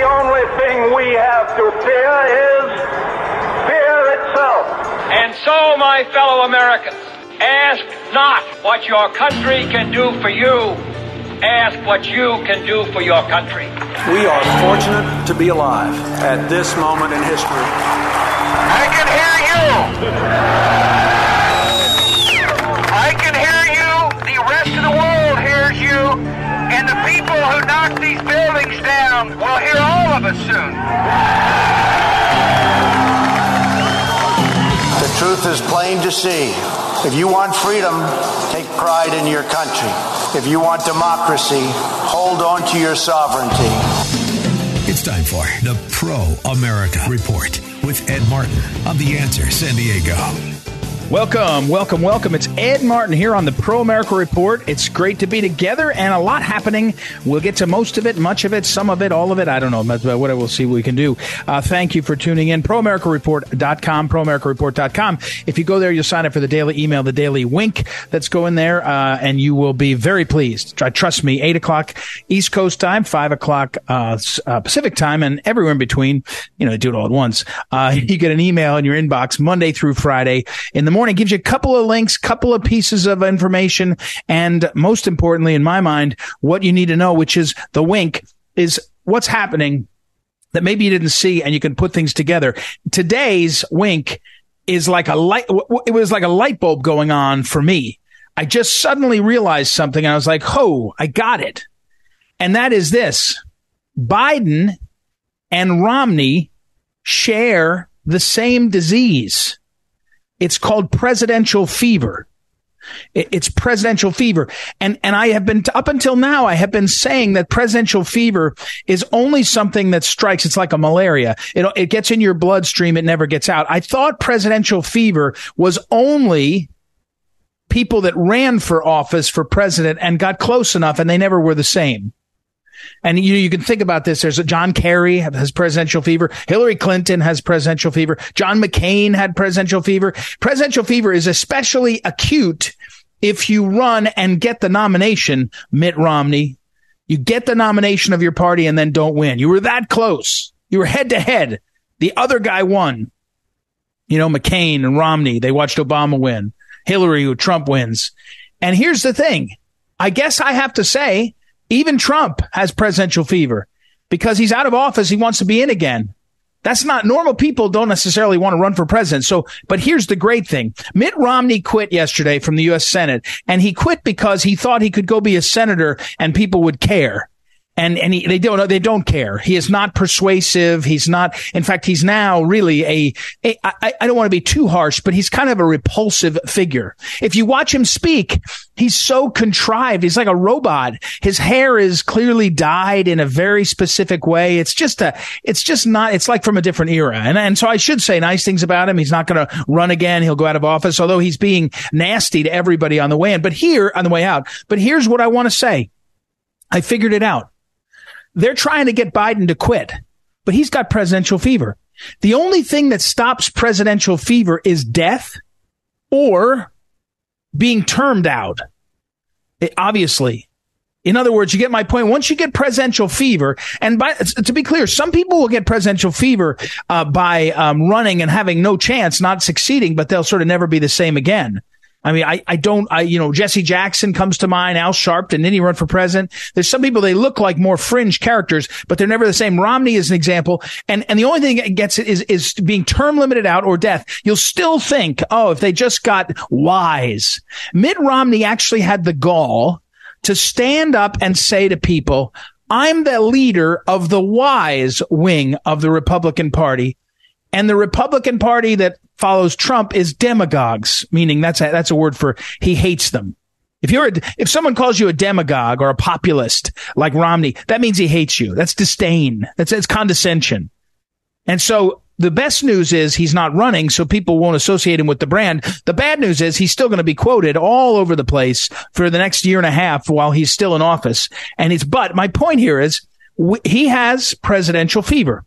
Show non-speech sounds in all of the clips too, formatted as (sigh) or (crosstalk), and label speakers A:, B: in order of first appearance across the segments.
A: The only thing we have to fear is fear itself.
B: And so, my fellow Americans, ask not what your country can do for you. Ask what you can do for your country.
C: We are fortunate to be alive at this moment in history.
D: I can hear you. I can hear you. The rest of the world hears you. And the people who knock these buildings down will hear all of us soon.
E: The truth is plain to see. If you want freedom, take pride in your country. If you want democracy, hold on to your sovereignty.
F: It's time for the Pro America Report with Ed Martin of The Answer San Diego.
G: Welcome, welcome, welcome. It's Ed Martin here on the Pro America Report. It's great to be together and a lot happening. We'll get to most of it, much of it, some of it, all of it. I don't know, but what we'll see what we can do. Uh, thank you for tuning in. ProAmericaReport.com, ProAmericaReport.com. If you go there, you'll sign up for the daily email, the daily wink that's going there, uh, and you will be very pleased. Trust me, 8 o'clock East Coast time, 5 o'clock uh, uh, Pacific time, and everywhere in between. You know, do it all at once. Uh, (laughs) you get an email in your inbox Monday through Friday in the morning morning. Gives you a couple of links, couple of pieces of information, and most importantly, in my mind, what you need to know, which is the wink, is what's happening that maybe you didn't see, and you can put things together. Today's wink is like a light. It was like a light bulb going on for me. I just suddenly realized something, and I was like, "Oh, I got it!" And that is this: Biden and Romney share the same disease. It's called presidential fever. It's presidential fever. And, and I have been, up until now, I have been saying that presidential fever is only something that strikes. It's like a malaria. It, it gets in your bloodstream. It never gets out. I thought presidential fever was only people that ran for office for president and got close enough and they never were the same. And you you can think about this. There's a John Kerry has presidential fever. Hillary Clinton has presidential fever. John McCain had presidential fever. Presidential fever is especially acute if you run and get the nomination, Mitt Romney. You get the nomination of your party and then don't win. You were that close. You were head to head. The other guy won. You know, McCain and Romney, they watched Obama win. Hillary, Trump wins. And here's the thing. I guess I have to say even Trump has presidential fever because he's out of office. He wants to be in again. That's not normal people don't necessarily want to run for president. So, but here's the great thing. Mitt Romney quit yesterday from the U.S. Senate and he quit because he thought he could go be a senator and people would care and and he, they don't know, they don't care. He is not persuasive. He's not. In fact, he's now really a. a I, I don't want to be too harsh, but he's kind of a repulsive figure. If you watch him speak, he's so contrived. He's like a robot. His hair is clearly dyed in a very specific way. It's just a. It's just not. It's like from a different era. And and so I should say nice things about him. He's not going to run again. He'll go out of office, although he's being nasty to everybody on the way in. But here on the way out. But here's what I want to say. I figured it out. They're trying to get Biden to quit, but he's got presidential fever. The only thing that stops presidential fever is death or being termed out. It, obviously. In other words, you get my point. Once you get presidential fever, and by, to be clear, some people will get presidential fever uh, by um, running and having no chance, not succeeding, but they'll sort of never be the same again. I mean, I, I don't, I, you know, Jesse Jackson comes to mind, Al Sharpton, didn't he run for president? There's some people, they look like more fringe characters, but they're never the same. Romney is an example. And, and the only thing that gets it is, is being term limited out or death. You'll still think, oh, if they just got wise. Mitt Romney actually had the gall to stand up and say to people, I'm the leader of the wise wing of the Republican Party. And the Republican Party that follows Trump is demagogues, meaning that's a, that's a word for he hates them. If you're a, if someone calls you a demagogue or a populist like Romney, that means he hates you. That's disdain. That's, that's condescension. And so the best news is he's not running, so people won't associate him with the brand. The bad news is he's still going to be quoted all over the place for the next year and a half while he's still in office. And it's, but my point here is he has presidential fever.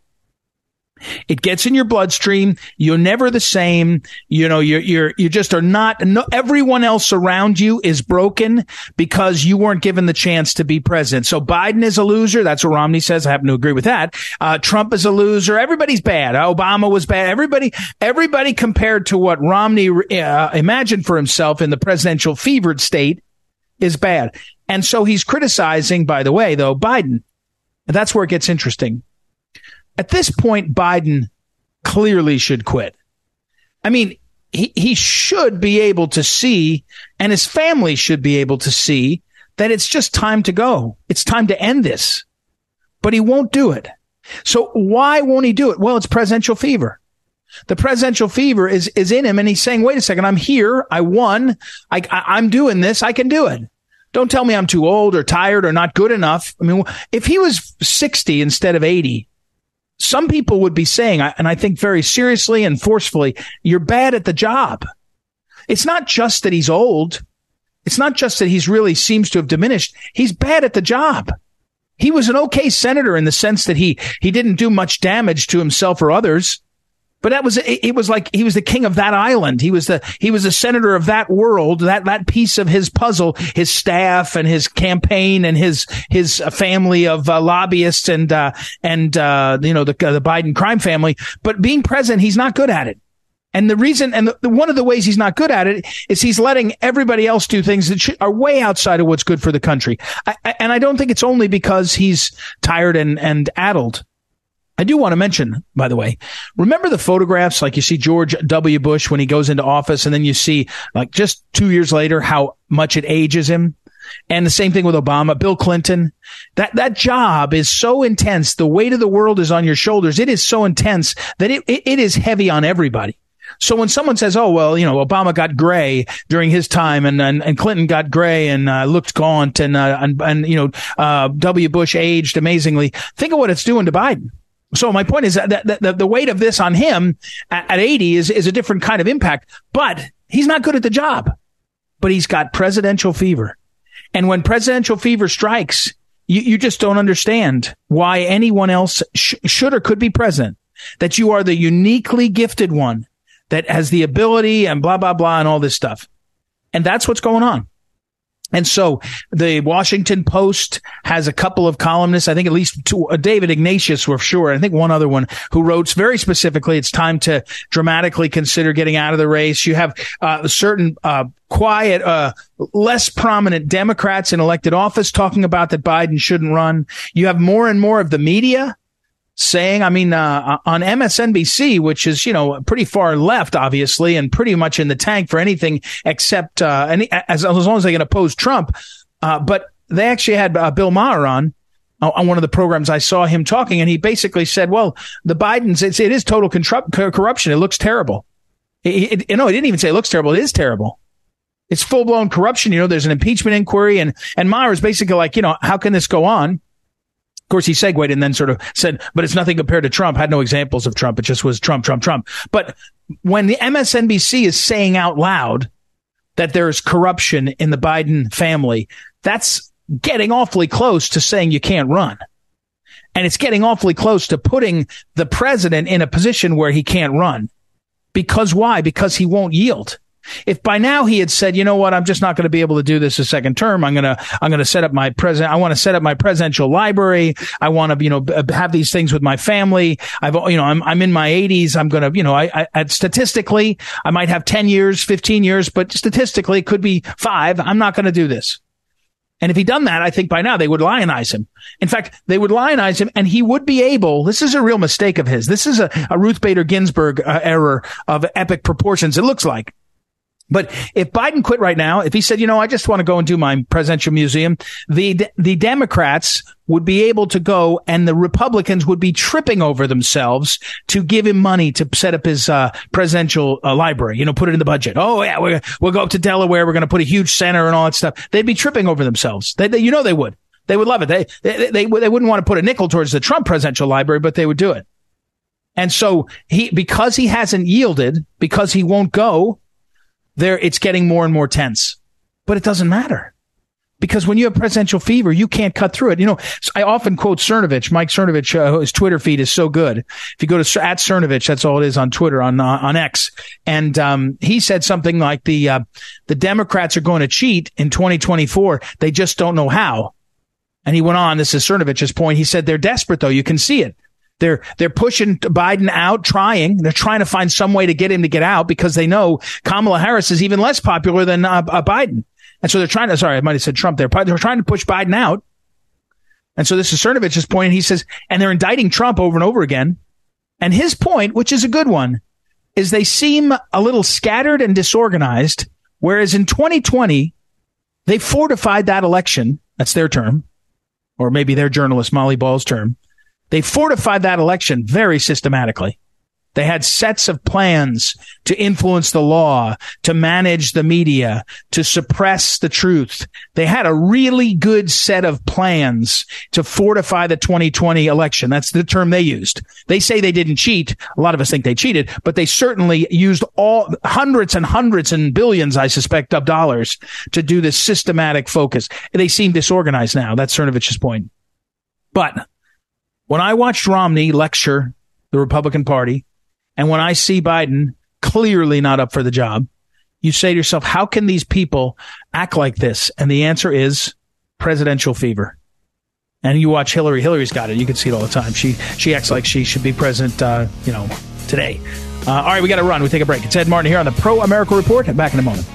G: It gets in your bloodstream. You're never the same. You know, you're, you're, you just are not, no, everyone else around you is broken because you weren't given the chance to be president. So Biden is a loser. That's what Romney says. I happen to agree with that. Uh, Trump is a loser. Everybody's bad. Obama was bad. Everybody, everybody compared to what Romney uh, imagined for himself in the presidential fevered state is bad. And so he's criticizing, by the way, though, Biden. And that's where it gets interesting at this point, Biden clearly should quit. I mean, he, he should be able to see, and his family should be able to see that it's just time to go. It's time to end this. But he won't do it. So why won't he do it? Well, it's presidential fever. The presidential fever is, is in him and he's saying, wait a second, I'm here. I won. I, I, I'm doing this. I can do it. Don't tell me I'm too old or tired or not good enough. I mean, if he was 60 instead of 80, some people would be saying, and I think very seriously and forcefully, you're bad at the job. It's not just that he's old. It's not just that he's really seems to have diminished. He's bad at the job. He was an okay senator in the sense that he, he didn't do much damage to himself or others. But that was it was like he was the king of that island. He was the he was the senator of that world, that that piece of his puzzle, his staff and his campaign and his his family of uh, lobbyists and uh, and uh, you know the the Biden crime family. But being president, he's not good at it. And the reason, and the, one of the ways he's not good at it is he's letting everybody else do things that should, are way outside of what's good for the country. I, and I don't think it's only because he's tired and, and addled. I do want to mention, by the way, remember the photographs like you see George W. Bush when he goes into office and then you see like just two years later how much it ages him. And the same thing with Obama, Bill Clinton. That, that job is so intense. The weight of the world is on your shoulders. It is so intense that it, it, it is heavy on everybody. So when someone says, "Oh well, you know, Obama got gray during his time, and and, and Clinton got gray and uh, looked gaunt, and uh, and and you know, uh, W. Bush aged amazingly," think of what it's doing to Biden. So my point is that, the weight of this on him at, at 80 is, is a different kind of impact, but he's not good at the job, but he's got presidential fever. And when presidential fever strikes, you, you just don't understand why anyone else sh- should or could be president. That you are the uniquely gifted one that has the ability and blah, blah, blah, and all this stuff. And that's what's going on. And so the Washington Post has a couple of columnists, I think at least two, uh, David Ignatius for sure. I think one other one who wrote very specifically, it's time to dramatically consider getting out of the race. You have uh, certain uh, quiet, uh, less prominent Democrats in elected office talking about that Biden shouldn't run. You have more and more of the media saying, I mean, uh, on MSNBC, which is, you know, pretty far left, obviously, and pretty much in the tank for anything except, uh, any, as, as long as they can oppose Trump. Uh, but they actually had uh, Bill Maher on, uh, on one of the programs I saw him talking, and he basically said, well, the Bidens, it's, it is total corruption. It looks terrible. It, it, know, he didn't even say it looks terrible. It is terrible. It's full blown corruption. You know, there's an impeachment inquiry and, and Maher is basically like, you know, how can this go on? Course, he segued and then sort of said, but it's nothing compared to Trump. Had no examples of Trump. It just was Trump, Trump, Trump. But when the MSNBC is saying out loud that there is corruption in the Biden family, that's getting awfully close to saying you can't run. And it's getting awfully close to putting the president in a position where he can't run. Because why? Because he won't yield. If by now he had said, you know what, I'm just not going to be able to do this a second term. I'm going to, I'm going to set up my president. I want to set up my presidential library. I want to, you know, have these things with my family. I've, you know, I'm, I'm in my 80s. I'm going to, you know, I, I, statistically, I might have 10 years, 15 years, but statistically it could be five. I'm not going to do this. And if he'd done that, I think by now they would lionize him. In fact, they would lionize him and he would be able, this is a real mistake of his. This is a, a Ruth Bader Ginsburg uh, error of epic proportions. It looks like But if Biden quit right now, if he said, you know, I just want to go and do my presidential museum, the the Democrats would be able to go and the Republicans would be tripping over themselves to give him money to set up his uh, presidential uh, library, you know, put it in the budget. Oh, yeah, we're, we'll go up to Delaware. We're going to put a huge center and all that stuff. They'd be tripping over themselves. They, they, you know, they would. They would love it. They, they, they, they wouldn't want to put a nickel towards the Trump presidential library, but they would do it. And so he, because he hasn't yielded, because he won't go, there, it's getting more and more tense. But it doesn't matter. Because when you have presidential fever, you can't cut through it. You know, I often quote Cernovich, Mike Cernovich, uh, his Twitter feed is so good. If you go to at Cernovich, that's all it is on Twitter, on, uh, on X. And, um, he said something like the, uh, the Democrats are going to cheat in 2024. They just don't know how. And he went on, this is Cernovich's point. He said they're desperate though. You can see it. They're they're pushing Biden out, trying. They're trying to find some way to get him to get out because they know Kamala Harris is even less popular than uh, uh, Biden, and so they're trying to. Sorry, I might have said Trump there. They're trying to push Biden out, and so this is Cernovich's point. He says, and they're indicting Trump over and over again. And his point, which is a good one, is they seem a little scattered and disorganized. Whereas in 2020, they fortified that election. That's their term, or maybe their journalist Molly Ball's term they fortified that election very systematically. They had sets of plans to influence the law, to manage the media, to suppress the truth. They had a really good set of plans to fortify the 2020 election. That's the term they used. They say they didn't cheat. A lot of us think they cheated, but they certainly used all hundreds and hundreds and billions, I suspect, of dollars to do this systematic focus. They seem disorganized now. That's Cernovich's point. But when I watched Romney lecture the Republican Party, and when I see Biden clearly not up for the job, you say to yourself, how can these people act like this? And the answer is presidential fever. And you watch Hillary. Hillary's got it. You can see it all the time. She she acts like she should be president. Uh, you know, today. Uh, all right, we got to run. We take a break. It's Ed Martin here on the Pro America Report. Back in a moment.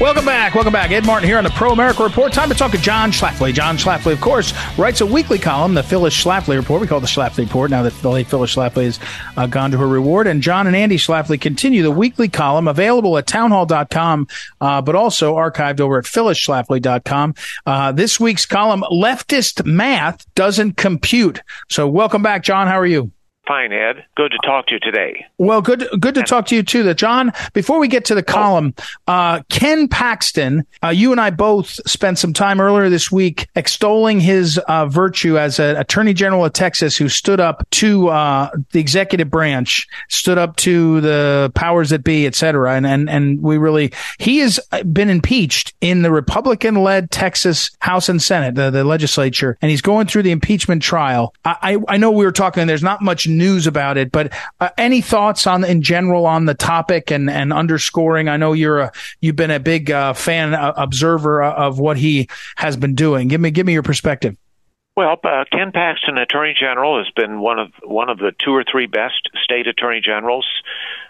G: Welcome back. Welcome back. Ed Martin here on the Pro America Report. Time to talk to John Schlafly. John Schlafly, of course, writes a weekly column, the Phyllis Schlafly Report. We call it the Schlafly Report now that the late Phyllis Schlafly has uh, gone to her reward. And John and Andy Schlafly continue the weekly column available at townhall.com, uh, but also archived over at phyllisschlafly.com. Uh, this week's column, Leftist Math Doesn't Compute. So welcome back, John. How are you?
H: Fine, Ed. Good to talk to you today.
G: Well, good good to talk to you too. That John. Before we get to the column, uh, Ken Paxton, uh, you and I both spent some time earlier this week extolling his uh, virtue as an Attorney General of Texas who stood up to uh, the executive branch, stood up to the powers that be, et cetera. And and and we really he has been impeached in the Republican-led Texas House and Senate, the, the legislature, and he's going through the impeachment trial. I I, I know we were talking. There's not much news about it, but uh, any thoughts on in general on the topic and and underscoring? I know you're a you've been a big uh, fan uh, observer of what he has been doing. Give me give me your perspective.
H: Well, uh, Ken Paxton, Attorney General, has been one of one of the two or three best state attorney generals.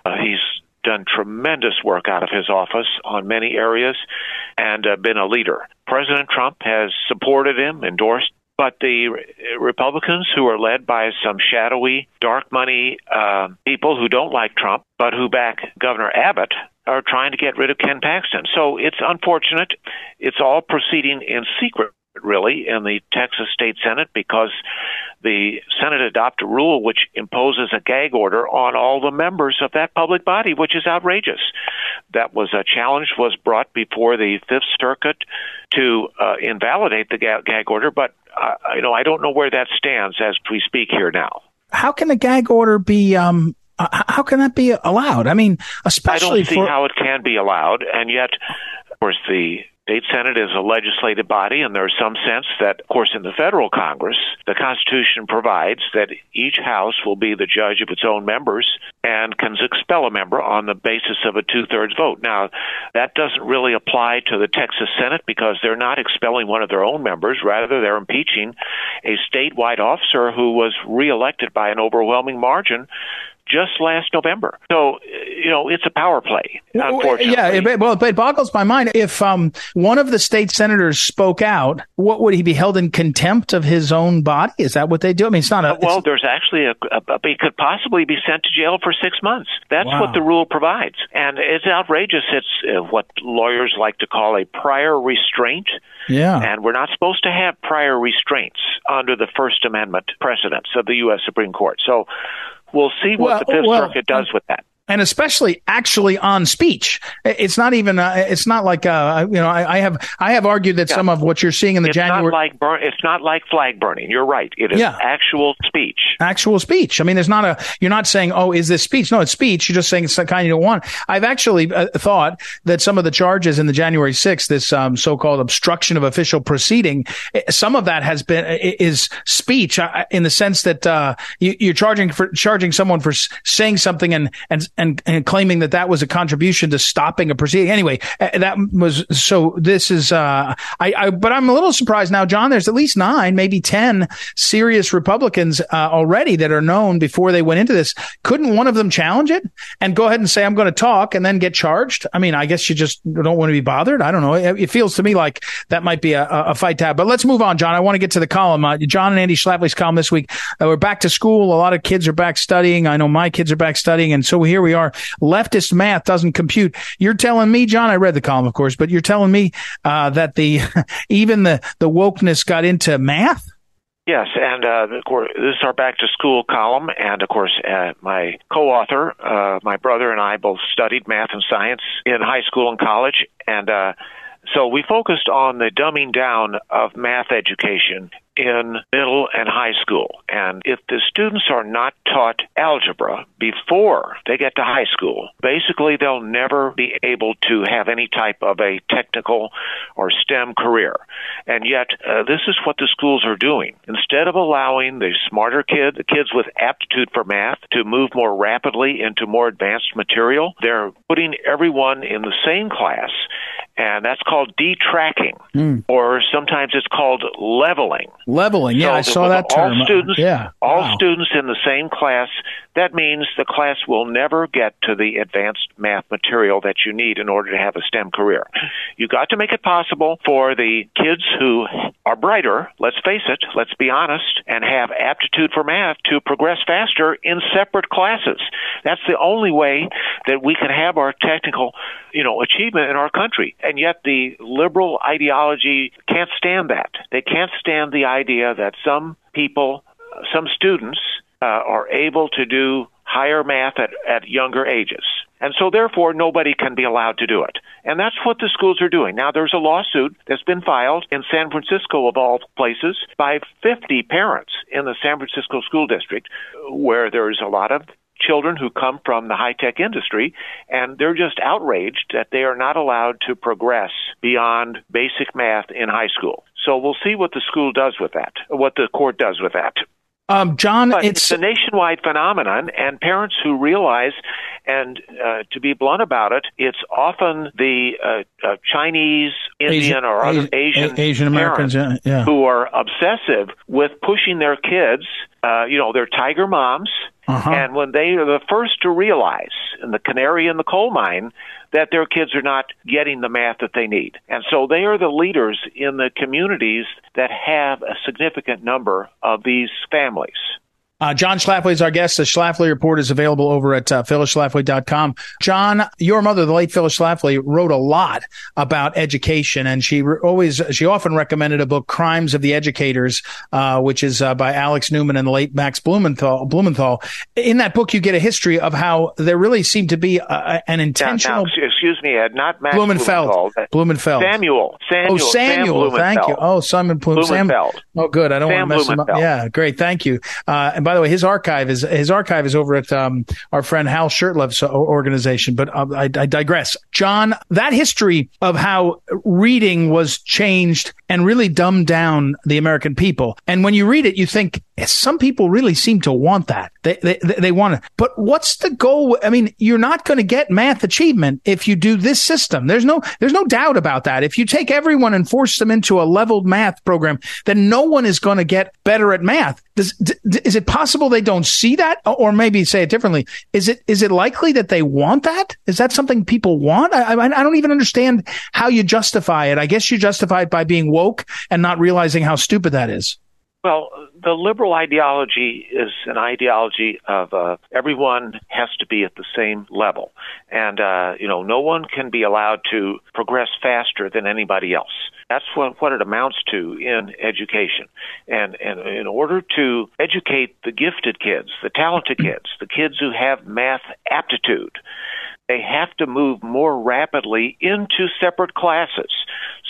H: Uh, he's done tremendous work out of his office on many areas and uh, been a leader. President Trump has supported him, endorsed but the Republicans, who are led by some shadowy, dark money uh, people who don't like Trump, but who back Governor Abbott, are trying to get rid of Ken Paxton. So it's unfortunate. It's all proceeding in secret really, in the Texas State Senate because the Senate adopted a rule which imposes a gag order on all the members of that public body, which is outrageous. That was a challenge was brought before the Fifth Circuit to uh, invalidate the gag order, but uh, you know I don't know where that stands as we speak here now.
G: How can a gag order be um, uh, how can that be allowed? I mean, especially
H: I don't see
G: for...
H: how it can be allowed, and yet, of course, the state senate is a legislative body, and there's some sense that, of course, in the federal Congress, the Constitution provides that each house will be the judge of its own members and can expel a member on the basis of a two thirds vote. Now, that doesn't really apply to the Texas Senate because they're not expelling one of their own members. Rather, they're impeaching a statewide officer who was reelected by an overwhelming margin just last November. So, you know, it's a power play, unfortunately.
G: Yeah, it, well, it boggles my mind. If um, one of the state senators spoke out, what would he be held in contempt of his own body? Is that what they do? I mean, it's not a.
H: well, there's actually a, a, a. He could possibly be sent to jail for six months. That's
G: Wow.
H: what the rule provides, and it's outrageous. It's uh, what lawyers like to call a prior restraint.
G: Yeah.
H: And we're not supposed to have prior restraints under the First Amendment precedents of the U.S. Supreme Court. So we'll see what
G: Well,
H: the Fifth
G: well,
H: Circuit does with that.
G: And especially actually on speech. It's not even. Uh, it's not like uh, you know. I, I have I have argued that
H: Yeah.
G: some of what you're seeing in the
H: It's
G: January
H: not like burn, it's not like flag burning. You're right. It is
G: Yeah.
H: actual speech.
G: actual speech. I mean, there's not a. You're not saying, "Oh, is this speech?" No, it's speech. You're just saying it's the kind you don't want. I've actually uh, thought that some of the charges in the January 6th, this um, so-called obstruction of official proceeding, eh, some of that has been is speech uh, in the sense that uh, you, you're charging for charging someone for saying something and and and, and claiming that that was a contribution to stopping a proceeding. Anyway, uh, that was so. This is. Uh, I, I. But I'm a little surprised now, John. There's at least nine, maybe ten serious Republicans uh, already that are known before they went into this. Couldn't one of them challenge it and go ahead and say, "I'm going to talk," and then get charged? I mean, I guess you just don't want to be bothered. I don't know. It, it feels to me like that might be a, a fight tab. But let's move on, John. I want to get to the column. Uh, John and Andy Schlafly's column this week. Uh, we're back to school. A lot of kids are back studying. I know my kids are back studying, and so here we are. Leftist math doesn't compute. You're telling me, John. I read the column, of course, but you're telling me uh, that the (laughs) even the the wokeness got into math.
H: Yes, and uh, of course, this is our back to school column, and of course, uh, my co-author, uh, my brother, and I both studied math and science in high school and college, and uh, so we focused on the dumbing down of math education in middle and high school. And if the students are not taught algebra before they get to high school, basically they'll never be able to have any type of a technical or STEM career. And yet, uh, this is what the schools are doing. Instead of allowing the smarter kid, the kids with aptitude for math, to move more rapidly into more advanced material, they're putting everyone in the same class. And that's called detracking, hmm. or sometimes it's called leveling.
G: Leveling. Yeah,
H: So
G: I saw that
H: all
G: term.
H: students,
G: yeah.
H: all
G: Wow.
H: students in the same class. That means the class will never get to the advanced math material that you need in order to have a STEM career. You got to make it possible for the kids who are brighter, let's face it, let's be honest, and have aptitude for math to progress faster in separate classes. That's the only way that we can have our technical, you know, achievement in our country. And yet the liberal ideology can't stand that. They can't stand the idea that some people, some students, uh, are able to do higher math at, at younger ages. And so therefore nobody can be allowed to do it. And that's what the schools are doing. Now there's a lawsuit that's been filed in San Francisco of all places by 50 parents in the San Francisco school district where there's a lot of children who come from the high tech industry and they're just outraged that they are not allowed to progress beyond basic math in high school. So we'll see what the school does with that, what the court does with that.
G: Um, John, it's
H: it's a nationwide phenomenon, and parents who realize, and uh, to be blunt about it, it's often the uh, uh, Chinese, Indian, or other Asian,
G: Asian Americans. Yeah, yeah.
H: who are obsessive with pushing their kids. Uh, you know, they're tiger moms,
G: Uh-huh.
H: and when they are the first to realize, in the canary in the coal mine, that their kids are not getting the math that they need. And so they are the leaders in the communities that have a significant number of these families.
G: Uh, John Schlafly is our guest. The Schlafly Report is available over at uh, phyllisschlafly.com. John, your mother, the late Phyllis Schlafly, wrote a lot about education, and she re- always, she often recommended a book, Crimes of the Educators, uh, which is uh, by Alex Newman and the late Max Blumenthal. Blumenthal. In that book, you get a history of how there really seemed to be uh, an
H: Now,
G: intentional.
H: now, excuse me, Ed, not Max
G: Blumenfeld.
H: Blumenthal.
G: Blumenfeld.
H: Samuel. Samuel.
G: Oh, Samuel.
H: Sam
G: thank you. Oh, Simon Blum- Sam. Oh, good. I don't
H: Sam
G: want to mess him up.
H: Blumenfeld.
G: Yeah, great. Thank you. Uh, and by the way, his archive is his archive is over at um, our friend Hal Shurtleff's o- organization. But uh, I, I digress. John, that history of how reading was changed and really dumbed down the American people. And when you read it, you think "Eh, some people really seem to want that. They they, they want it. But what's the goal? I mean, you're not going to get math achievement if you do this system. There's no there's no doubt about that. If you take everyone and force them into a leveled math program, then no one is going to get better at math. Does, d- is it possible they don't see that, or maybe say it differently? Is it is it likely that they want that? Is that something people want? I, I, I don't even understand how you justify it. I guess you justify it by being woke and not realizing how stupid that is.
H: Well, the liberal ideology is an ideology of uh, everyone has to be at the same level, and uh, you know, no one can be allowed to progress faster than anybody else. That's what what it amounts to in education, and and in order to educate the gifted kids, the talented kids, the kids who have math aptitude, they have to move more rapidly into separate classes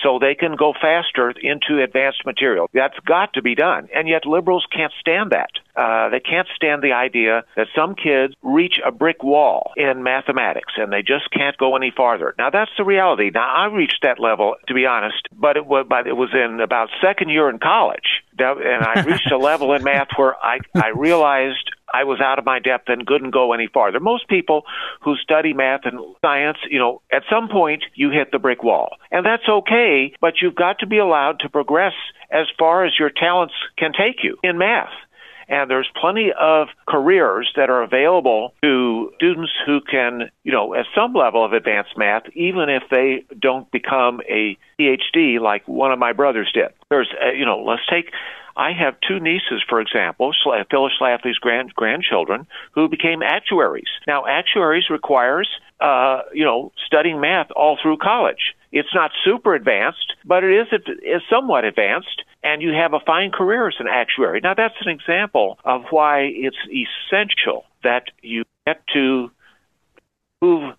H: so they can go faster into advanced material. That's got to be done. And yet liberals can't stand that. Uh, they can't stand the idea that some kids reach a brick wall in mathematics and they just can't go any farther. Now that's the reality. Now I reached that level, to be honest, but it was, but it was in about second year in college. And I reached a level in math where I, I realized I was out of my depth and couldn't go any farther. Most people who study math and science, you know, at some point you hit the brick wall. And that's okay, but you've got to be allowed to progress as far as your talents can take you in math. And there's plenty of careers that are available to students who can, you know, at some level of advanced math, even if they don't become a PhD like one of my brothers did. There's, uh, you know, let's take I have two nieces, for example, Phyllis Schlafly's grand grandchildren, who became actuaries. Now, actuaries requires, uh, you know, studying math all through college. It's not super advanced, but it is, is somewhat advanced, and you have a fine career as an actuary. Now, that's an example of why it's essential that you get to move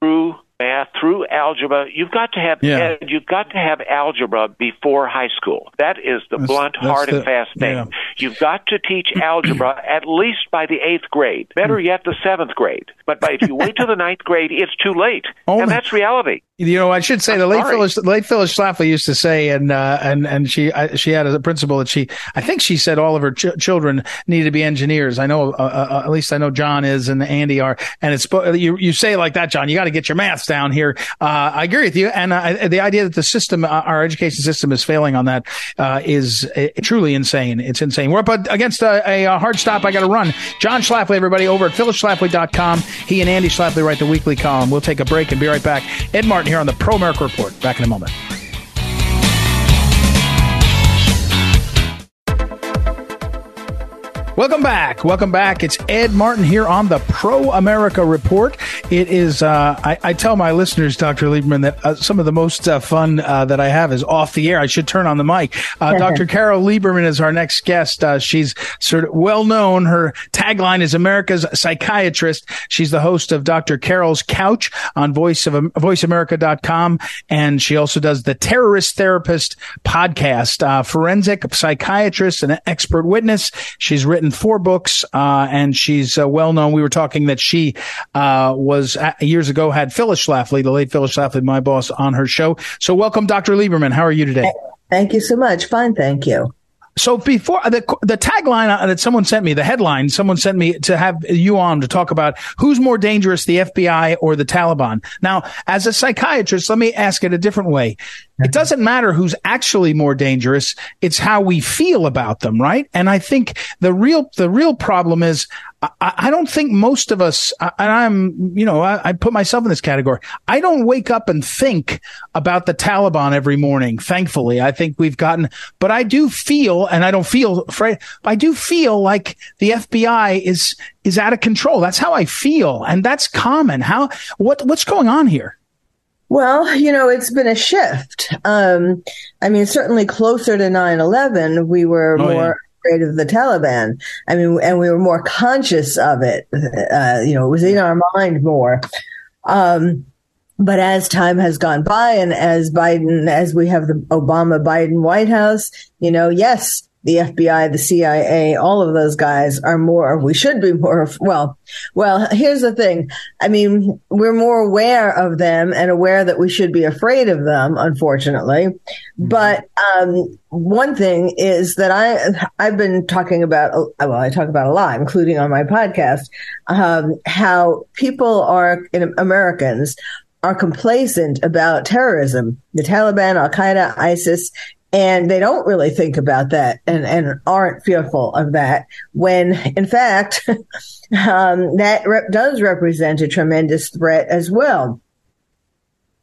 H: through math, through algebra. You've got to have
G: yeah.
H: you've got to have algebra before high school. That is the
G: that's,
H: blunt,
G: that's
H: hard,
G: the,
H: and fast thing.
G: Yeah.
H: You've got to teach (clears throat) algebra at least by the eighth grade. Better yet, the seventh grade. But by, if you wait till the ninth grade, it's too late, (laughs)
G: oh
H: and that's reality.
G: You know, I should say
H: I'm
G: the late
H: sorry.
G: Phyllis, late Phyllis Schlafly used to say, and uh, and and she I, she had a principle that she, I think she said all of her ch- children need to be engineers. I know, uh, uh, at least I know John is and Andy are, and it's you you say it like that, John. You got to get your maths down here. Uh, I agree with you, and uh, the idea that the system, uh, our education system, is failing on that uh, is truly insane. It's insane. We're up against a, a hard stop. I got to run. John Schlafly, everybody, over at phyllisschlafly.com. He and Andy Schlafly write the weekly column. We'll take a break and be right back. Ed Martin here on the Pro America Report. Back in a moment. Welcome back. Welcome back. It's Ed Martin here on the Pro America Report. It is, uh, I, I, tell my listeners, Dr. Lieberman, that uh, some of the most uh, fun uh, that I have is off the air. I should turn on the mic. Uh, (laughs) Dr. Carole Lieberman is our next guest. Uh, she's sort of well known. Her tagline is America's psychiatrist. She's the host of Dr. Carole's Couch on voice of voiceamerica.com. And she also does the Terrorist Therapist podcast, forensic psychiatrist and expert witness. She's written written four books, uh, and she's uh, well known. We were talking that she uh, was uh, years ago had Phyllis Schlafly, the late Phyllis Schlafly, my boss, on her show. So welcome, Dr. Lieberman. How are you today?
I: Thank you so much. Fine, thank you.
G: So before the the tagline uh, that someone sent me, the headline someone sent me to have you on to talk about who's more dangerous, the FBI or the Taliban. Now, as a psychiatrist, let me ask it a different way. It doesn't matter who's actually more dangerous. It's how we feel about them, right? And I think the real, the real problem is I, I don't think most of us, and I'm, you know, I, I, put myself in this category. I don't wake up and think about the Taliban every morning. Thankfully, I think we've gotten, but I do feel, and I don't feel afraid, I do feel like the FBI is, is out of control. That's how I feel. And that's common. How, what, what's going on here?
I: Well, you know, it's been a shift. Um, I mean, certainly closer to 9 11, we were oh, more yeah. Afraid of the Taliban. I mean, and we were more conscious of it. Uh, you know, it was in our mind more. Um, but as time has gone by and as Biden, as we have the Obama Biden White House, you know, yes, the FBI, the CIA, all of those guys are more, we should be more, well, well, here's the thing. I mean, we're more aware of them and aware that we should be afraid of them, unfortunately. Mm-hmm. But, um, one thing is that I, I've been talking about, well, I talk about a lot, including on my podcast, um, how people are, in, Americans are complacent about terrorism. The Taliban, Al Qaeda, ISIS, And they don't really think about that and, and aren't fearful of that when in fact, (laughs) um, that does represent a tremendous threat as well.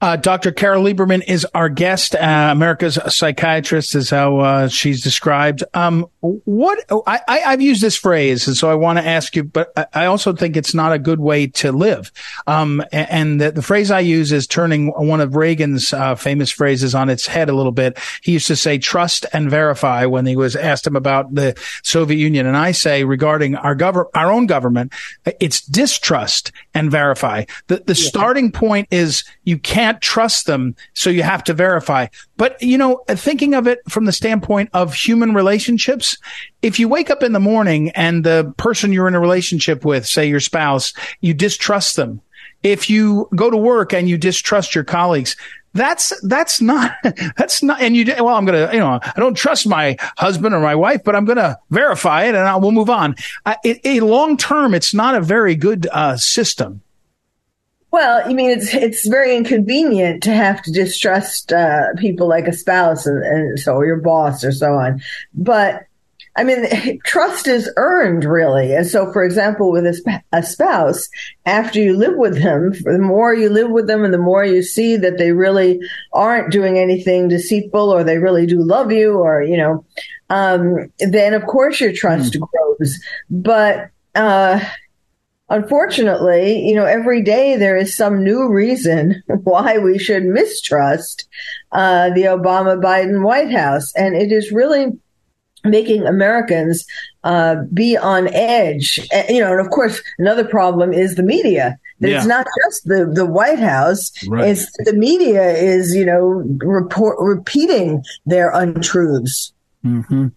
G: Uh, Dr. Carole Lieberman is our guest. Uh, America's psychiatrist is how uh, she's described. Um, what I, I, have used this phrase, and so I want to ask you, but I also think it's not a good way to live. Um, and the, the, phrase I use is turning one of Reagan's uh, famous phrases on its head a little bit. He used to say "trust and verify" when he was asked him about the Soviet Union, and I say regarding our government, our own government, it's distrust and verify. The the yeah. starting point is you can't can't trust them, so you have to verify. But, you know, thinking of it from the standpoint of human relationships, if you wake up in the morning and the person you're in a relationship with, say your spouse, you distrust them. If you go to work and you distrust your colleagues, that's that's not (laughs) that's not and you well i'm gonna you know i don't trust my husband or my wife but i'm gonna verify it and I, we'll move on uh, it, a long term it's not a very good uh, system
I: well, I mean, it's it's very inconvenient to have to distrust uh, people like a spouse and, and so your boss or so on. But I mean, (laughs) trust is earned really. And so, for example, with a, a spouse, after you live with them, the more you live with them and the more you see that they really aren't doing anything deceitful or they really do love you or, you know, um, then of course your trust mm. grows. But, uh, unfortunately, you know, every day there is some new reason (laughs) why we should mistrust uh, the Obama Biden White House. And it is really making Americans uh, be on edge. And, you know, and of course, another problem is the media. Yeah. It's not just the, the White House. Right. It's the media is, you know, report, repeating their untruths.
G: Mm-hmm.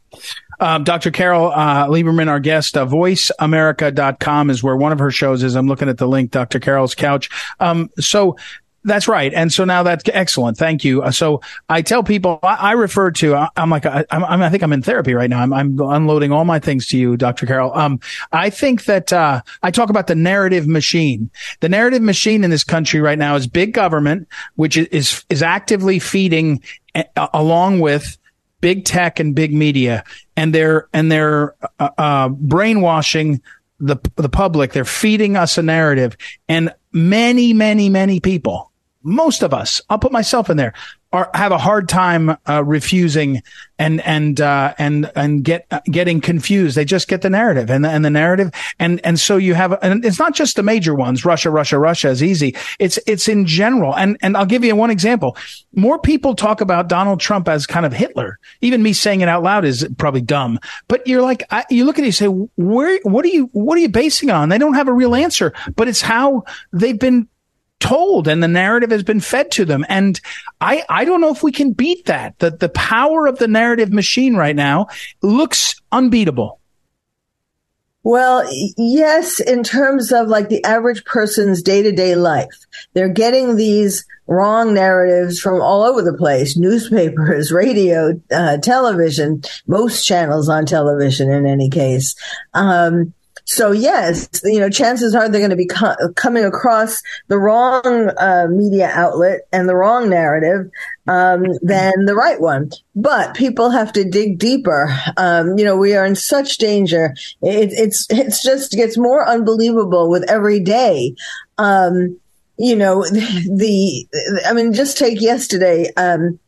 G: Um, Dr. Carole uh, Lieberman, our guest, uh, voiceamerica.com is where one of her shows is. I'm looking at the link, Dr. Carole's couch. Um, so that's right. And so now that's excellent. Thank you. Uh, so I tell people, I, refer to, I, am like, I, I'm, I think I'm in therapy right now. I'm, I'm unloading all my things to you, Dr. Carole. Um, I think that, uh, I talk about the narrative machine. The narrative machine in this country right now is big government, which is, is actively feeding along with big tech and big media, and they're and they're uh, uh, brainwashing the the public. They're feeding us a narrative, and many, many, many people, most of us, I'll put myself in there, are have a hard time uh, refusing and and uh, and and get uh, getting confused. They just get the narrative and the, and the narrative and and so you have and it's not just the major ones. Russia, Russia, Russia is easy. It's it's in general. And and I'll give you one example. More people talk about Donald Trump as kind of Hitler. Even me saying it out loud is probably dumb. But you're like I, you look at it, you say, where what are you what are you basing on? They don't have a real answer, but it's how they've been told and the narrative has been fed to them. And I, I don't know if we can beat that. The, the power of the narrative machine right now looks unbeatable.
I: Well, yes, in terms of like the average person's day to day life, they're getting these wrong narratives from all over the place newspapers, (laughs) radio, uh, television, most channels on television in any case. Um, so yes, you know, chances are they're going to be co- coming across the wrong uh, media outlet and the wrong narrative um, than the right one. But people have to dig deeper. Um, you know, we are in such danger. It, it's it's just gets more unbelievable with every day. Um, you know, (laughs) the, I mean, just take yesterday. Um,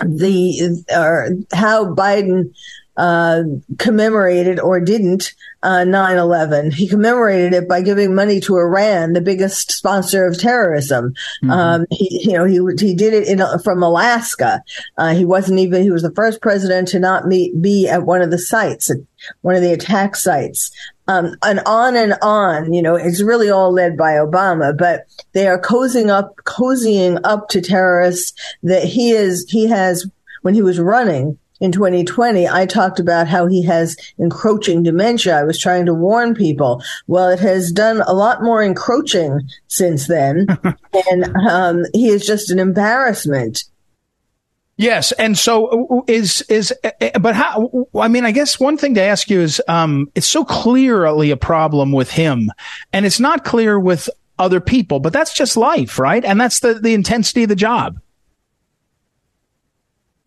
I: the or how Biden uh, commemorated or didn't uh, 9-11. He commemorated it by giving money to Iran, the biggest sponsor of terrorism. Mm-hmm. Um, he, you know, he, he did it in, from Alaska. Uh, he wasn't even, he was the first president to not meet, be at one of the sites, at one of the attack sites. Um, and on and on, you know, it's really all led by Obama, but they are cozying up, cozying up to terrorists that he is, he has, when he was running, in 2020, I talked about how he has encroaching dementia. I was trying to warn people. Well, it has done a lot more encroaching since then. (laughs) and um, he is just an embarrassment.
G: Yes, and so is is but how? I mean, I guess one thing to ask you is, um, it's so clearly a problem with him, and it's not clear with other people. But that's just life, right? And that's the the intensity of the job.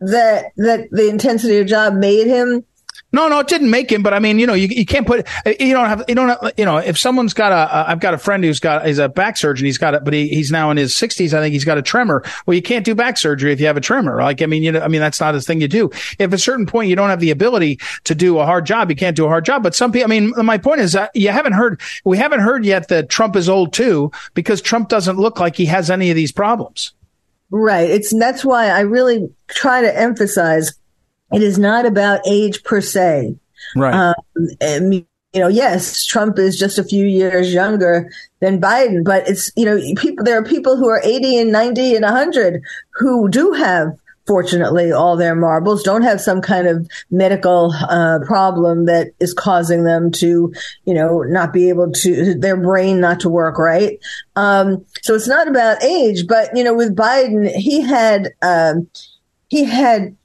I: That that the intensity of job made him
G: no, no, it didn't make him. But I mean, you know, you, you can't put uh, you don't have you don't have, you know if someone's got a I've got a friend who's got he's a back surgeon. He's got it, but he, he's now in his sixties. I think he's got a tremor. Well, you can't do back surgery if you have a tremor. Like I mean, you know, I mean that's not a thing you do. If a certain point you don't have the ability to do a hard job, you can't do a hard job. But some people, I mean, my point is that you haven't heard we haven't heard yet that Trump is old too because Trump doesn't look like he has any of these problems.
I: Right. It's that's why I really try to emphasize it is not about age per se.
G: Right. Um,
I: and, you know, yes, Trump is just a few years younger than Biden, but it's, you know, people, there are people who are 80 and 90 and 100 who do have fortunately all their marbles don't have some kind of medical uh, problem that is causing them to you know not be able to their brain not to work right? Um, so it's not about age but you know with biden he had um, he had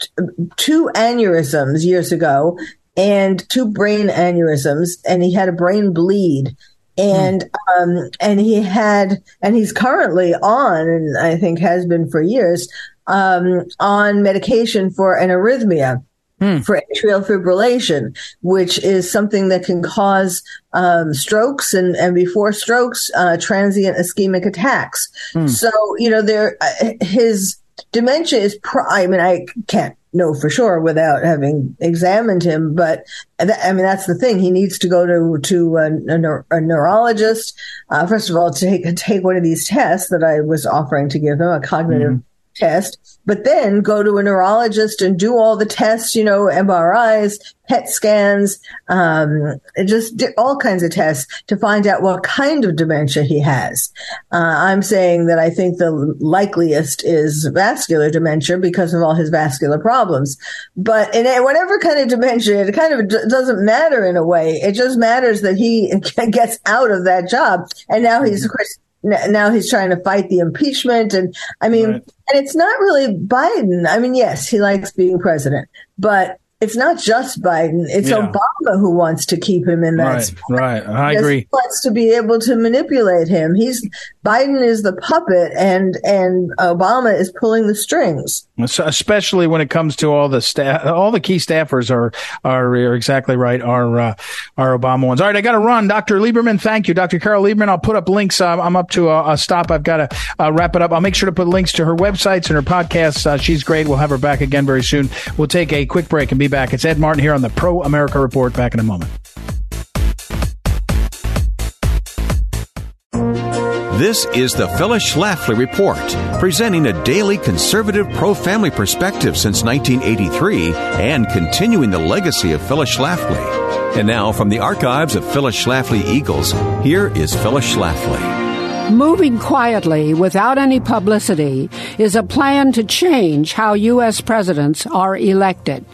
I: two aneurysms years ago and two brain aneurysms and he had a brain bleed. And um, and he had and he's currently on and I think has been for years um, on medication for an arrhythmia hmm. for atrial fibrillation, which is something that can cause um, strokes and and before strokes, uh, transient ischemic attacks. Hmm. So you know there uh, his dementia is. Pro- I mean I can't know for sure without having examined him. But th- I mean, that's the thing. He needs to go to to a, a, a neurologist. Uh, first of all, to take take one of these tests that I was offering to give him, a cognitive mm-hmm. Test but then go to a neurologist and do all the tests, you know, MRIs, PET scans, um, just all kinds of tests to find out what kind of dementia he has. Uh, I'm saying that I think the likeliest is vascular dementia because of all his vascular problems. But in whatever kind of dementia, it kind of doesn't matter in a way. It just matters that he (laughs) gets out of that job. And now he's, of course, now he's trying to fight the impeachment. And I mean, right. and it's not really Biden. I mean, yes, he likes being president, but it's not just Biden. It's yeah. Obama who wants to keep him in that
G: right,
I: spot.
G: Right, I agree.
I: wants to be able to manipulate him. He's Biden is the puppet, and and Obama is pulling the strings.
G: Especially when it comes to all the staff, all the key staffers are are, are exactly right. Are uh, are Obama ones? All right, I got to run. Dr. Lieberman, thank you, Dr. Carole Lieberman. I'll put up links. Uh, I'm up to a, a stop. I've got to uh, wrap it up. I'll make sure to put links to her websites and her podcasts. Uh, she's great. We'll have her back again very soon. We'll take a quick break and be back. It's Ed Martin here on the Pro America Report. Back in a moment.
J: This is the Phyllis Schlafly Report, presenting a daily conservative pro family perspective since 1983 and continuing the legacy of Phyllis Schlafly. And now, from the archives of Phyllis Schlafly Eagles, here is Phyllis Schlafly.
K: Moving quietly without any publicity is a plan to change how U.S. presidents are elected.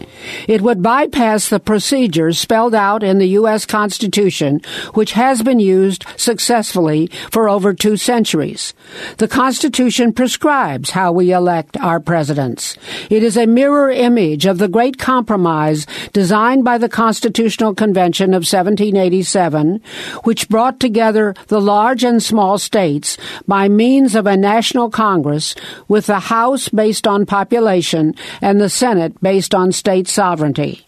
K: It would bypass the procedures spelled out in the U.S. Constitution, which has been used successfully for over two centuries. The Constitution prescribes how we elect our presidents. It is a mirror image of the Great Compromise designed by the Constitutional Convention of 1787, which brought together the large and small states states by means of a national Congress with the House based on population and the Senate based on state sovereignty.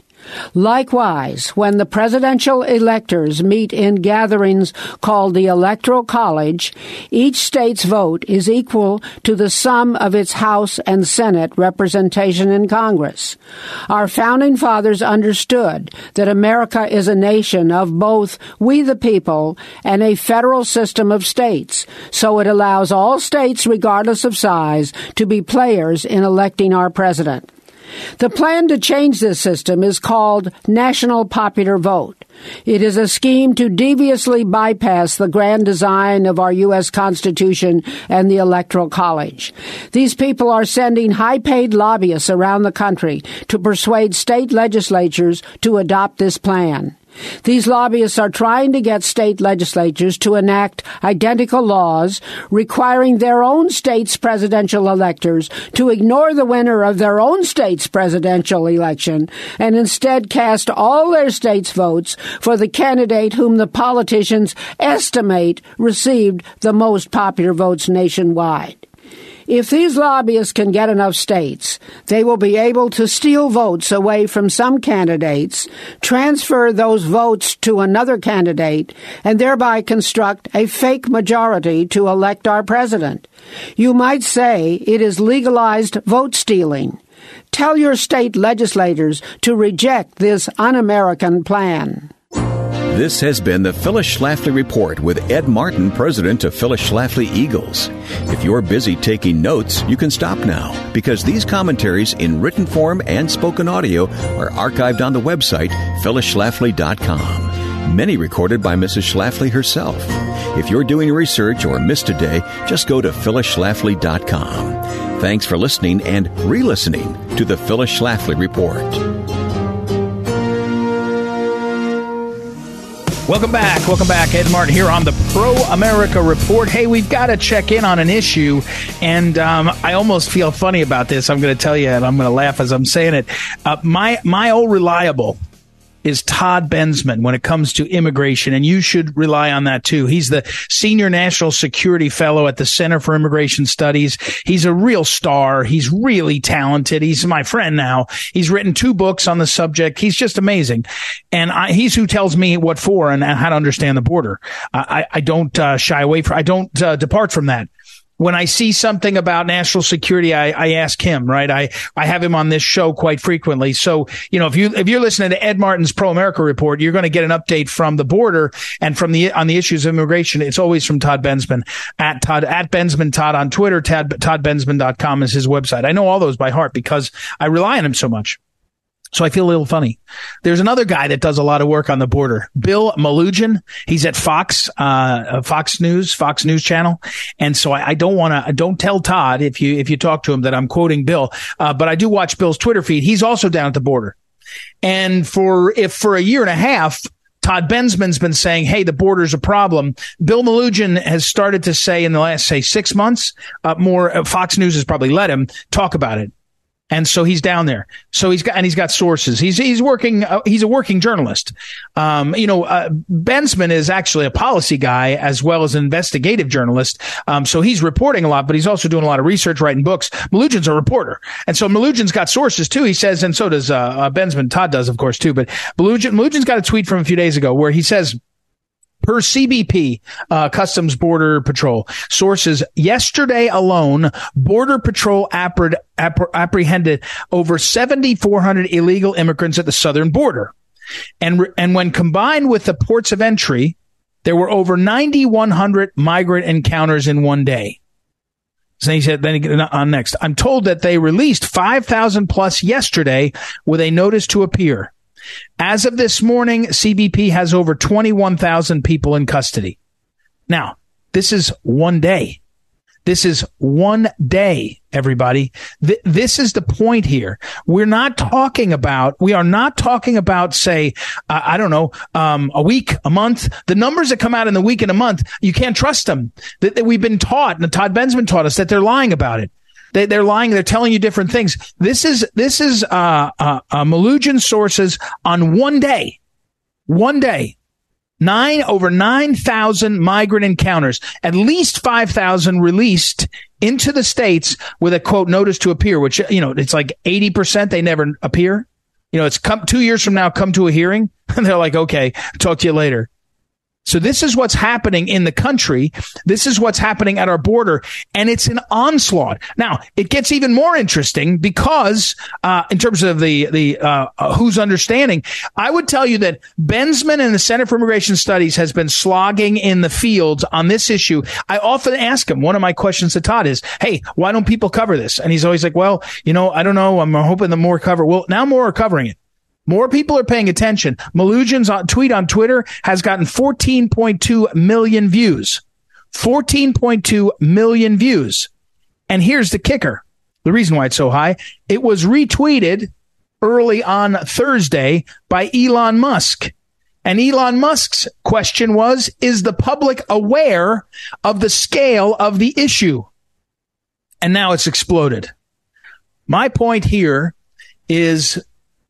K: Likewise, when the presidential electors meet in gatherings called the Electoral College, each state's vote is equal to the sum of its House and Senate representation in Congress. Our founding fathers understood that America is a nation of both we the people and a federal system of states, so it allows all states, regardless of size, to be players in electing our president. The plan to change this system is called National Popular Vote. It is a scheme to deviously bypass the grand design of our U.S. Constitution and the Electoral College. These people are sending high paid lobbyists around the country to persuade state legislatures to adopt this plan. These lobbyists are trying to get state legislatures to enact identical laws requiring their own state's presidential electors to ignore the winner of their own state's presidential election and instead cast all their state's votes for the candidate whom the politicians estimate received the most popular votes nationwide. If these lobbyists can get enough states, they will be able to steal votes away from some candidates, transfer those votes to another candidate, and thereby construct a fake majority to elect our president. You might say it is legalized vote stealing. Tell your state legislators to reject this un American plan.
J: This has been the Phyllis Schlafly Report with Ed Martin, president of Phyllis Schlafly Eagles. If you're busy taking notes, you can stop now because these commentaries in written form and spoken audio are archived on the website phyllisschlafly.com. Many recorded by Mrs. Schlafly herself. If you're doing research or missed a day, just go to phyllisschlafly.com. Thanks for listening and re-listening to the Phyllis Schlafly Report.
G: Welcome back. Welcome back. Ed Martin here on the Pro America Report. Hey, we've got to check in on an issue, and um, I almost feel funny about this. I'm going to tell you, and I'm going to laugh as I'm saying it. Uh, my my old reliable is Todd Bensman when it comes to immigration, and you should rely on that too. He's the senior national security fellow at the Center for Immigration Studies. He's a real star. He's really talented. He's my friend now. He's written two books on the subject. He's just amazing, and I, he's who tells me what for and how to understand the border. I, I don't uh, shy away from. I don't uh, depart from that when I see something about national security, I, I ask him, right? I, I have him on this show quite frequently. So, you know, if you, if you're listening to Ed Martin's Pro America report, you're going to get an update from the border and from the, on the issues of immigration. It's always from Todd Bensman at Todd, at Bensman Todd on Twitter. Todd, ToddBensman.com is his website. I know all those by heart because I rely on him so much. So I feel a little funny. There's another guy that does a lot of work on the border, Bill Melugin. He's at Fox, uh, Fox News, Fox News Channel. And so I, I don't want to, don't tell Todd if you, if you talk to him that I'm quoting Bill. Uh, but I do watch Bill's Twitter feed. He's also down at the border. And for, if for a year and a half, Todd Bensman's been saying, "Hey, the border's a problem." Bill Melugin has started to say in the last, say, six months, uh, more. Uh, Fox News has probably let him talk about it and so he's down there. So he's got and he's got sources. He's he's working. Uh, he's a working journalist. Um, you know, uh, Bensman is actually a policy guy as well as an investigative journalist. Um, so he's reporting a lot, but he's also doing a lot of research, writing books. Melugin's a reporter, and so Melugin's got sources too. He says, and so does uh, uh Bensman. Todd does, of course, too. But Melugin, Melugin's got a tweet from a few days ago where he says per CBP, uh, Customs Border Patrol sources yesterday alone, Border Patrol appreh- apprehended over 7,400 illegal immigrants at the southern border. And, and when combined with the ports of entry, there were over 9,100 migrant encounters in one day. So he said, then on next, I'm told that they released 5,000 plus yesterday with a notice to appear. As of this morning, CBP has over 21,000 people in custody. Now, this is one day. This is one day, everybody. Th- this is the point here. We're not talking about, we are not talking about, say, uh, I don't know, um, a week, a month. The numbers that come out in the week and a month, you can't trust them. That, that we've been taught, and Todd Bensman taught us that they're lying about it. They, they're lying. They're telling you different things. This is this is uh, uh, uh, sources on one day, one day, nine over nine thousand migrant encounters, at least five thousand released into the states with a quote notice to appear, which you know it's like eighty percent they never appear. You know, it's come two years from now, come to a hearing, and (laughs) they're like, okay, talk to you later. So this is what's happening in the country. This is what's happening at our border, and it's an onslaught. Now it gets even more interesting because, uh, in terms of the the uh, uh, who's understanding, I would tell you that Bensman and the Center for Immigration Studies has been slogging in the fields on this issue. I often ask him. One of my questions to Todd is, "Hey, why don't people cover this?" And he's always like, "Well, you know, I don't know. I'm hoping the more cover." Well, now more are covering it. More people are paying attention. Melugin's tweet on Twitter has gotten 14.2 million views. 14.2 million views. And here's the kicker. The reason why it's so high. It was retweeted early on Thursday by Elon Musk. And Elon Musk's question was, is the public aware of the scale of the issue? And now it's exploded. My point here is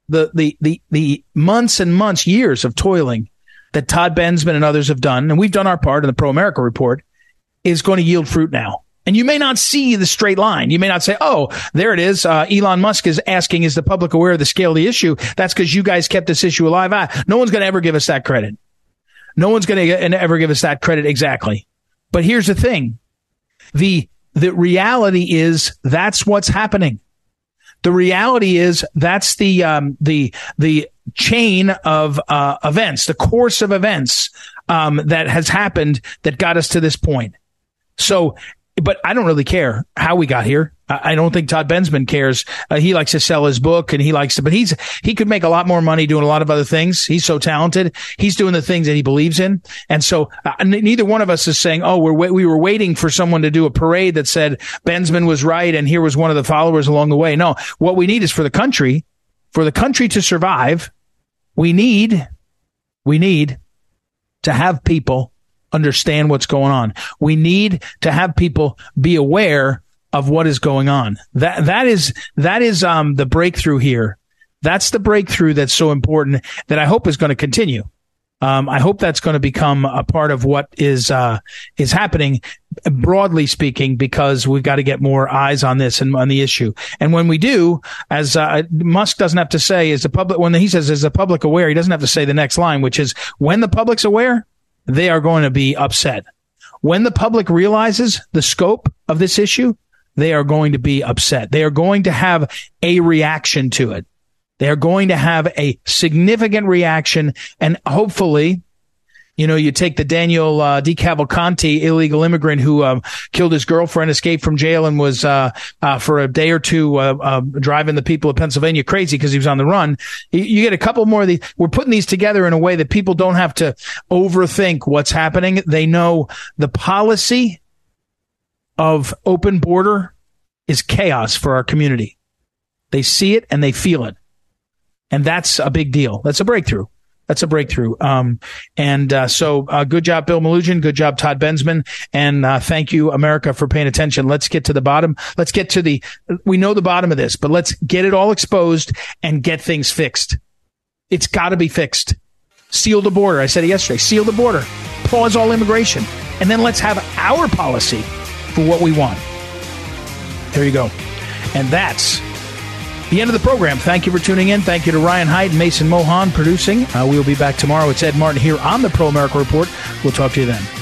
G: the, the, the, the months and months, years of toiling that Todd Bensman and others have done, and we've done our part in the Pro America report, is going to yield fruit now. And you may not see the straight line. You may not say, oh, there it is. Uh, Elon Musk is asking, is the public aware of the scale of the issue? That's because you guys kept this issue alive. Ah, no one's going to ever give us that credit. No one's going to ever give us that credit exactly. But here's the thing. The, the reality is that's what's happening. The reality is that's the, um, the, the chain of, uh, events, the course of events, um, that has happened that got us to this point. So but I don't really care how we got here. I don't think Todd Bensman cares. Uh, he likes to sell his book and he likes to, but he's, he could make a lot more money doing a lot of other things. He's so talented. He's doing the things that he believes in. And so uh, neither one of us is saying, Oh, we're, we were waiting for someone to do a parade that said Bensman was right. And here was one of the followers along the way. No, what we need is for the country, for the country to survive. We need, we need to have people understand what's going on. We need to have people be aware of what is going on. That that is that is um the breakthrough here. That's the breakthrough that's so important that I hope is going to continue. Um, I hope that's going to become a part of what is uh, is happening, broadly speaking, because we've got to get more eyes on this and on the issue. And when we do, as uh, Musk doesn't have to say, is the public when he says is the public aware, he doesn't have to say the next line, which is when the public's aware, they are going to be upset. When the public realizes the scope of this issue, they are going to be upset. They are going to have a reaction to it. They are going to have a significant reaction and hopefully you know, you take the Daniel uh, DeCavalcante illegal immigrant who um, killed his girlfriend, escaped from jail, and was uh, uh, for a day or two uh, uh, driving the people of Pennsylvania crazy because he was on the run. You, get a couple more of these. We're putting these together in a way that people don't have to overthink what's happening. They know the policy of open border is chaos for our community. They see it and they feel it. And that's a big deal. That's a breakthrough. That's a breakthrough. Um, and uh, so, uh, good job, Bill Melugin. Good job, Todd Bensman. And uh, thank you, America, for paying attention. Let's get to the bottom. Let's get to the. We know the bottom of this, but let's get it all exposed and get things fixed. It's got to be fixed. Seal the border. I said it yesterday. Seal the border. Pause all immigration, and then let's have our policy for what we want. There you go. And that's the end of the program. Thank you for tuning in. Thank you to Ryan Hyde and Mason Mohan producing. Uh, we will be back tomorrow. It's Ed Martin here on the Pro America Report. We'll talk to you then.